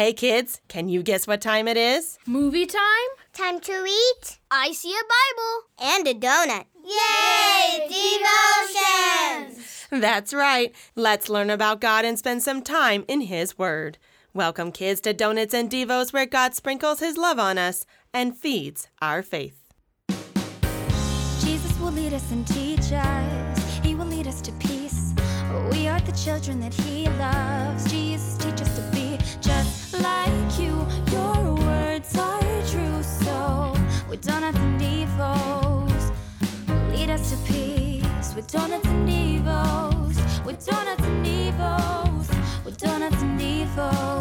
Hey kids, can you guess what time it is? Movie time? Time to eat. I see a Bible. And a donut. Yay! Devotions! That's right. Let's learn about God and spend some time in His Word. Welcome, kids, to Donuts and Devos, where God sprinkles His love on us and feeds our faith. Jesus will lead us and teach us. He will lead us to peace. We are the children that He loves. Jesus, like you. Your words are true, so donuts and devos, lead us to peace. Donuts and devos, donuts and devos, donuts and devos,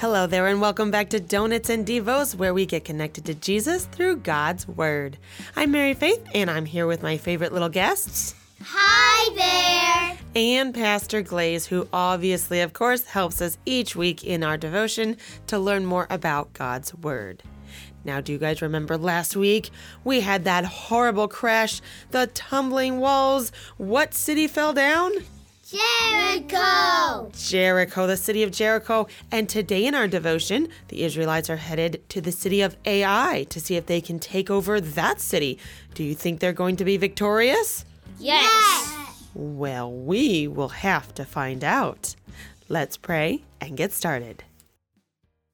Hello there, and welcome back to Donuts and Devos, where we get connected to Jesus through God's Word. I'm Mary Faith, and I'm here with my favorite little guests. Hi there! and Pastor Glaze, who obviously, of course, helps us each week in our devotion to learn more about God's Word. Now, do you guys remember last week? We had that horrible crash, the tumbling walls. What city fell down? Jericho! Jericho, the city of Jericho. And today in our devotion, the Israelites are headed to the city of Ai to see if they can take over that city. Do you think they're going to be victorious? Yes. Well, we will have to find out. Let's pray and get started.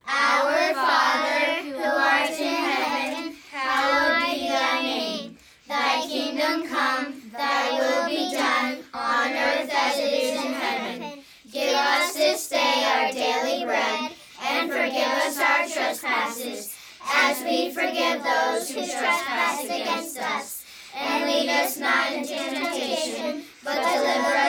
Our Father, who art in heaven, hallowed be thy name. Thy kingdom come, trespasses, as we forgive those who trespass against us. And lead us not into temptation, but deliver us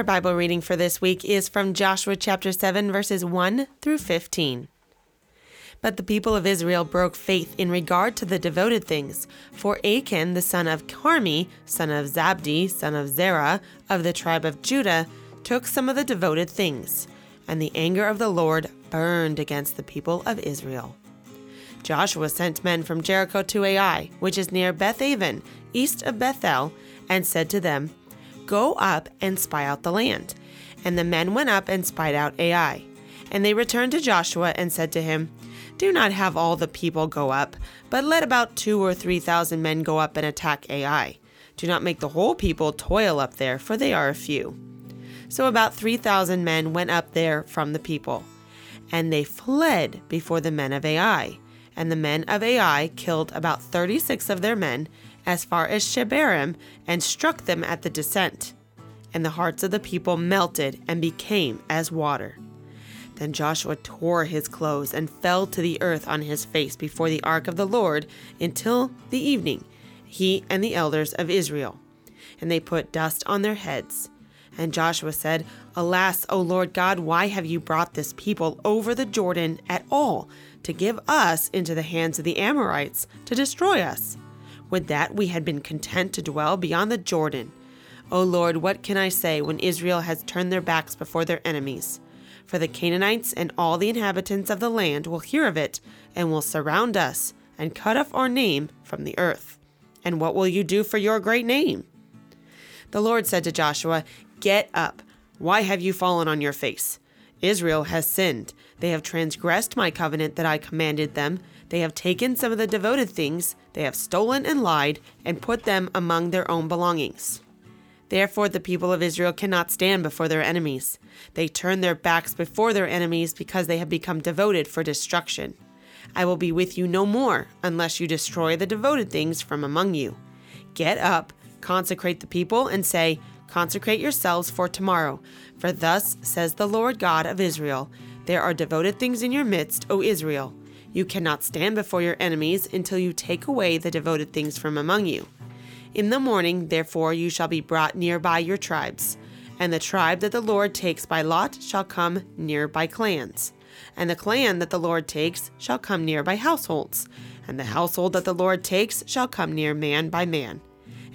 Our Bible reading for this week is from Joshua chapter 7, verses 1 through 15. But the people of Israel broke faith in regard to the devoted things. For Achan, the son of Carmi, son of Zabdi, son of Zerah, of the tribe of Judah, took some of the devoted things. And the anger of the Lord burned against the people of Israel. Joshua sent men from Jericho to Ai, which is near Bethaven, east of Bethel, and said to them, Go up and spy out the land. And the men went up and spied out Ai. And they returned to Joshua and said to him, Do not have all the people go up, but let about two or three thousand men go up and attack Ai. Do not make the whole people toil up there, for they are a few. So about three thousand men went up there from the people. And they fled before the men of Ai. And the men of Ai killed about thirty six of their men as far as Shebarim and struck them at the descent. And the hearts of the people melted and became as water. Then Joshua tore his clothes and fell to the earth on his face before the ark of the Lord until the evening, he and the elders of Israel. And they put dust on their heads. And Joshua said, Alas, O Lord God, why have you brought this people over the Jordan at all to give us into the hands of the Amorites to destroy us? Would that we had been content to dwell beyond the Jordan. O Lord, what can I say when Israel has turned their backs before their enemies? For the Canaanites and all the inhabitants of the land will hear of it, and will surround us, and cut off our name from the earth. And what will you do for your great name? The Lord said to Joshua, Get up. Why have you fallen on your face? Israel has sinned. They have transgressed my covenant that I commanded them. They have taken some of the devoted things, they have stolen and lied, and put them among their own belongings. Therefore, the people of Israel cannot stand before their enemies. They turn their backs before their enemies because they have become devoted for destruction. I will be with you no more unless you destroy the devoted things from among you. Get up, consecrate the people, and say, Consecrate yourselves for tomorrow. For thus says the Lord God of Israel There are devoted things in your midst, O Israel. You cannot stand before your enemies until you take away the devoted things from among you. In the morning, therefore, you shall be brought near by your tribes. And the tribe that the Lord takes by lot shall come near by clans. And the clan that the Lord takes shall come near by households. And the household that the Lord takes shall come near man by man.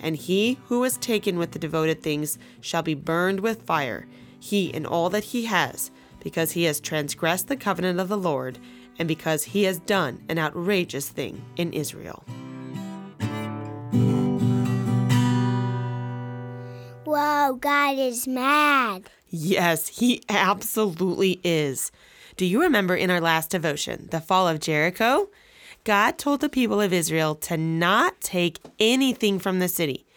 And he who is taken with the devoted things shall be burned with fire, he and all that he has, because he has transgressed the covenant of the Lord, and because he has done an outrageous thing in Israel. Whoa, God is mad. Yes, he absolutely is. Do you remember in our last devotion, the fall of Jericho? God told the people of Israel to not take anything from the city.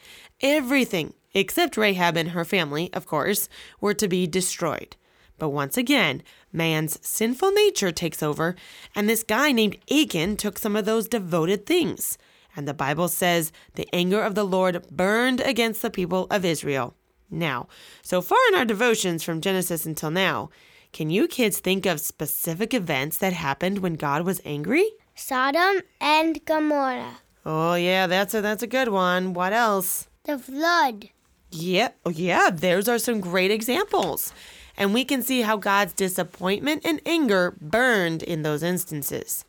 Everything, except Rahab and her family, of course, were to be destroyed. But once again, man's sinful nature takes over, and this guy named Achan took some of those devoted things. And the Bible says the anger of the Lord burned against the people of Israel. Now, so far in our devotions from Genesis until now, can you kids think of specific events that happened when God was angry? Sodom and Gomorrah. Oh yeah, that's a that's a good one. What else? The flood. Yeah, oh yeah, those are some great examples. And we can see how God's disappointment and anger burned in those instances.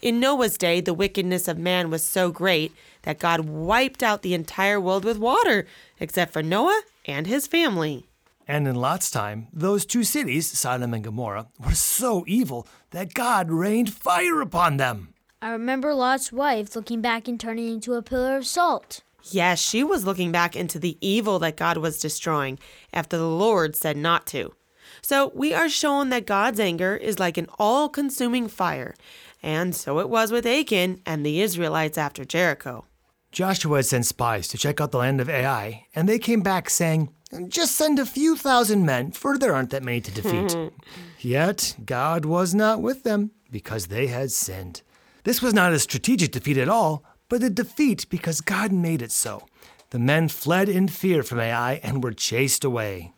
In Noah's day, the wickedness of man was so great that God wiped out the entire world with water, except for Noah and his family. And in Lot's time, those two cities, Sodom and Gomorrah, were so evil that God rained fire upon them. I remember Lot's wife looking back and turning into a pillar of salt. Yes, she was looking back into the evil that God was destroying after the Lord said not to. So we are shown that God's anger is like an all consuming fire, and so it was with Achan and the Israelites after Jericho. Joshua had sent spies to check out the land of Ai, and they came back saying, Just send a few thousand men, for there aren't that many to defeat. Yet God was not with them because they had sinned. This was not a strategic defeat at all, but a defeat because God made it so. The men fled in fear from Ai and were chased away.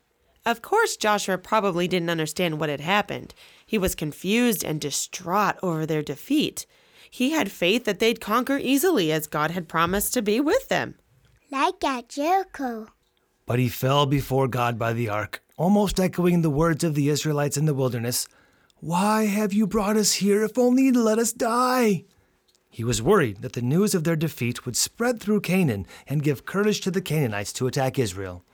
Of course, Joshua probably didn't understand what had happened. He was confused and distraught over their defeat. He had faith that they'd conquer easily as God had promised to be with them. Like at Jericho. But he fell before God by the ark, almost echoing the words of the Israelites in the wilderness Why have you brought us here if only to let us die? He was worried that the news of their defeat would spread through Canaan and give courage to the Canaanites to attack Israel.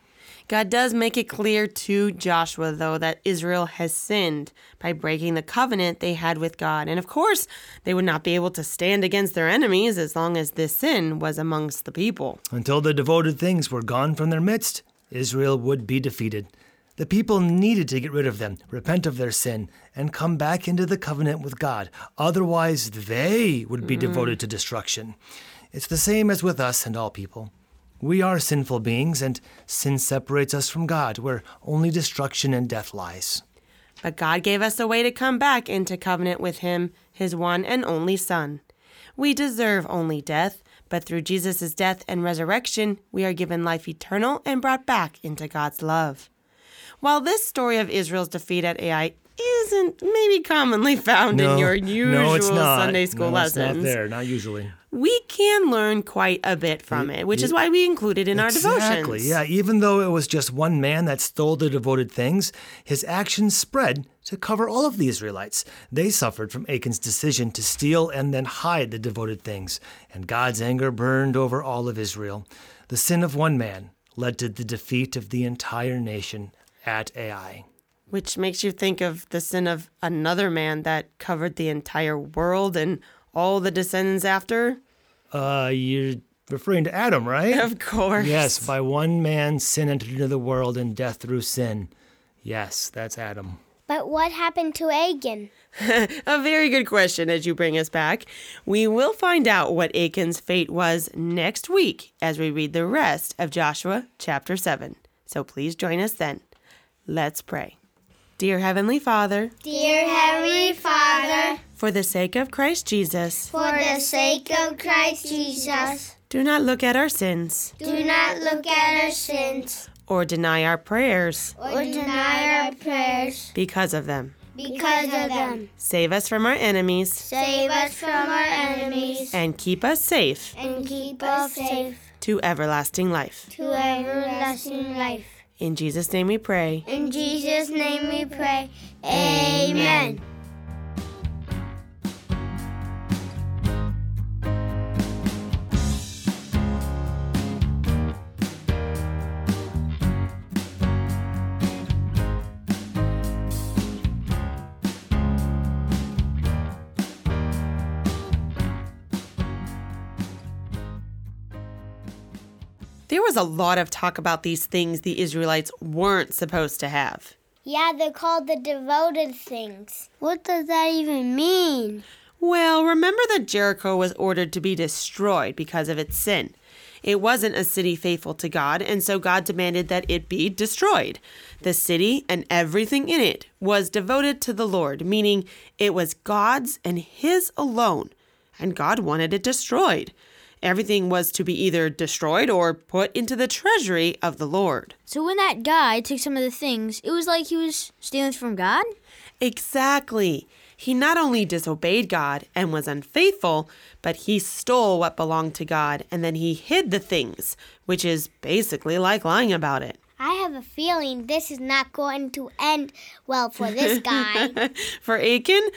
God does make it clear to Joshua, though, that Israel has sinned by breaking the covenant they had with God. And of course, they would not be able to stand against their enemies as long as this sin was amongst the people. Until the devoted things were gone from their midst, Israel would be defeated. The people needed to get rid of them, repent of their sin, and come back into the covenant with God. Otherwise, they would be devoted to destruction. It's the same as with us and all people. We are sinful beings, and sin separates us from God, where only destruction and death lies. But God gave us a way to come back into covenant with Him, His one and only Son. We deserve only death, but through Jesus' death and resurrection, we are given life eternal and brought back into God's love. While this story of Israel's defeat at Ai isn't maybe commonly found in your usual no. Sunday school no, It's lessons, not there, not usually. we can learn quite a bit from it, which is why we include it in our Exactly. devotions. Yeah, even though it was just one man that stole the devoted things, his actions spread to cover all of the Israelites. They suffered from Achan's decision to steal and then hide the devoted things, and God's anger burned over all of Israel. The sin of one man led to the defeat of the entire nation at Ai. Which makes you think of the sin of another man that covered the entire world and all the descendants after. Uh, you're referring to Adam, right? Of course. Yes, by one man sin entered into the world and death through sin. Yes, that's Adam. But what happened to Achan? A very good question as you bring us back. We will find out what Achan's fate was next week as we read the rest of Joshua chapter 7. So please join us then. Let's pray. Dear Heavenly Father, Dear Heavenly Father, for the sake of Christ Jesus, for the sake of Christ Jesus, do not look at our sins do not look at our sins or deny our prayers or deny our prayers because of them. because of them. Save us from our enemies Save us from our enemies and keep us safe and keep us safe to everlasting life. to everlasting life. In Jesus' name we pray. In Jesus' name we pray. Amen. There was a lot of talk about these things the Israelites weren't supposed to have. Yeah, they're called the devoted things. What does that even mean? Well, remember that Jericho was ordered to be destroyed because of its sin. It wasn't a city faithful to God, and so God demanded that it be destroyed. The city and everything in it was devoted to the Lord, meaning it was God's and His alone, and God wanted it destroyed. Everything was to be either destroyed or put into the treasury of the Lord. So when that guy took some of the things, it was like he was stealing from God? Exactly. He not only disobeyed God and was unfaithful, but he stole what belonged to God and then he hid the things, which is basically like lying about it. I have a feeling this is not going to end well for this guy. For Achan,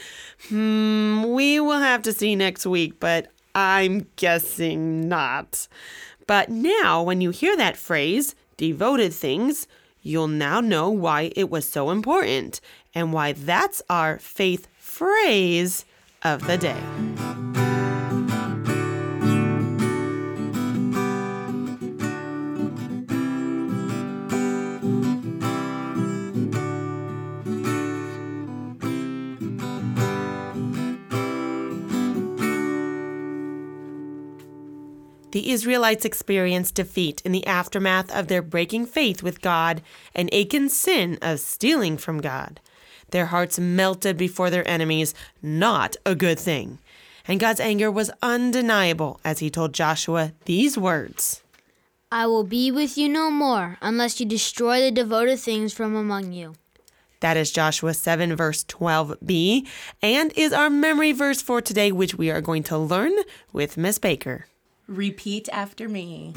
hmm, we will have to see next week, but I'm guessing not. But now, when you hear that phrase, devoted things, you'll now know why it was so important and why that's our faith phrase of the day. The Israelites experienced defeat in the aftermath of their breaking faith with God and Achan's sin of stealing from God. Their hearts melted before their enemies, not a good thing. And God's anger was undeniable as he told Joshua these words I will be with you no more unless you destroy the devoted things from among you. That is Joshua 7, verse 12b, and is our memory verse for today, which we are going to learn with Miss Baker. Repeat after me.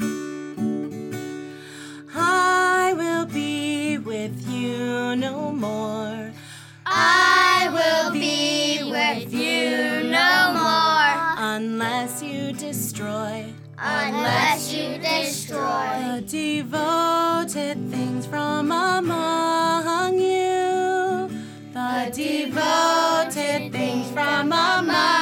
I will be with you no more. I will be with you no more Unless you destroy unless you destroy the devoted things from among you. The devoted things from among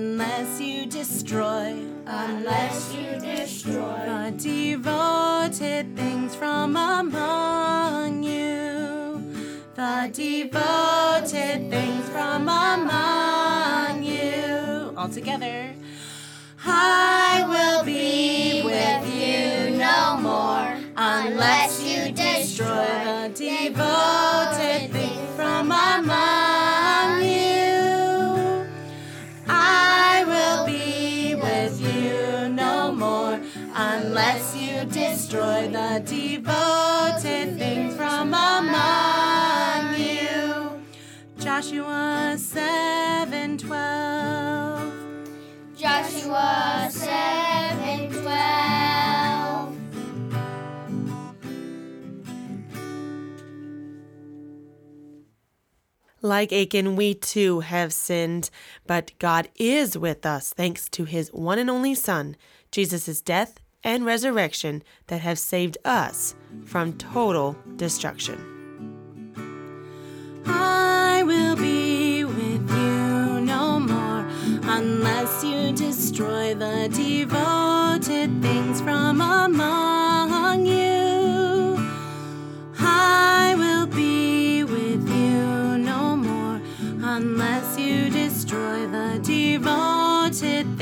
unless you destroy. Unless you destroy the devoted things from among you. The devoted things from among you. All together. I will be with you no more unless you destroy the devoted things from among Like Achan, we too have sinned, but God is with us thanks to his one and only Son, Jesus' death and resurrection that have saved us from total destruction. I will be with you no more unless you destroy the devoted things from among unless you destroy the devoted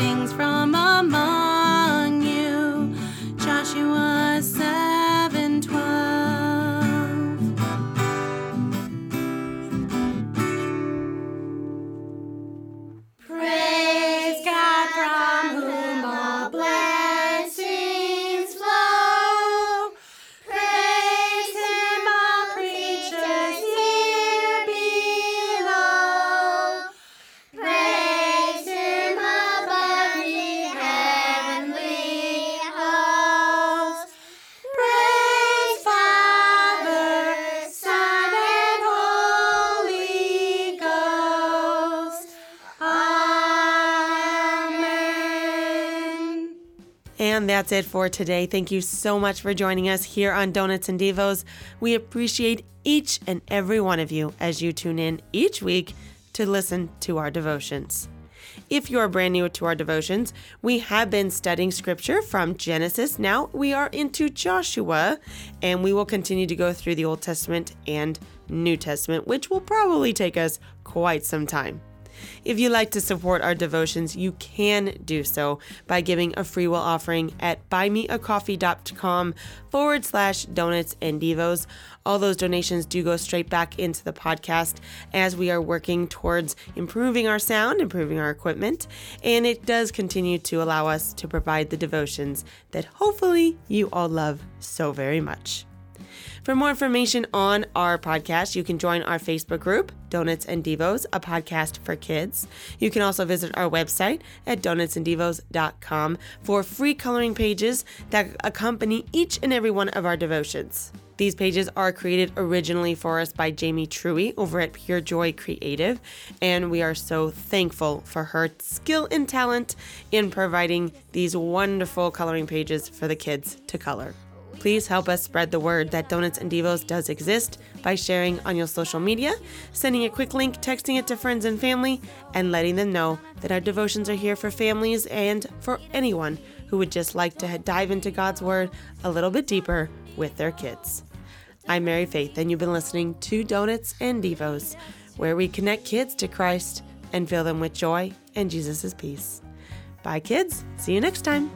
that's it for today. Thank you so much for joining us here on Donuts and Devos. We appreciate each and every one of you as you tune in each week to listen to our devotions. If you are brand new to our devotions, we have been studying scripture from Genesis. Now we are into Joshua, and we will continue to go through the Old Testament and New Testament, which will probably take us quite some time. If you'd like to support our devotions, you can do so by giving a free will offering at buymeacoffee.com forward slash donuts and devos. All those donations do go straight back into the podcast as we are working towards improving our sound, improving our equipment, and it does continue to allow us to provide the devotions that hopefully you all love so very much. For more information on our podcast, you can join our Facebook group, Donuts and Devos, a podcast for kids. You can also visit our website at donutsanddevos.com for free coloring pages that accompany each and every one of our devotions. These pages are created originally for us by Jamie Truey over at Pure Joy Creative, and we are so thankful for her skill and talent in providing these wonderful coloring pages for the kids to color. Please help us spread the word that Donuts and Devos does exist by sharing on your social media, sending a quick link, texting it to friends and family, and letting them know that our devotions are here for families and for anyone who would just like to dive into God's Word a little bit deeper with their kids. I'm Mary Faith, and you've been listening to Donuts and Devos, where we connect kids to Christ and fill them with joy and Jesus' peace. Bye, kids. See you next time.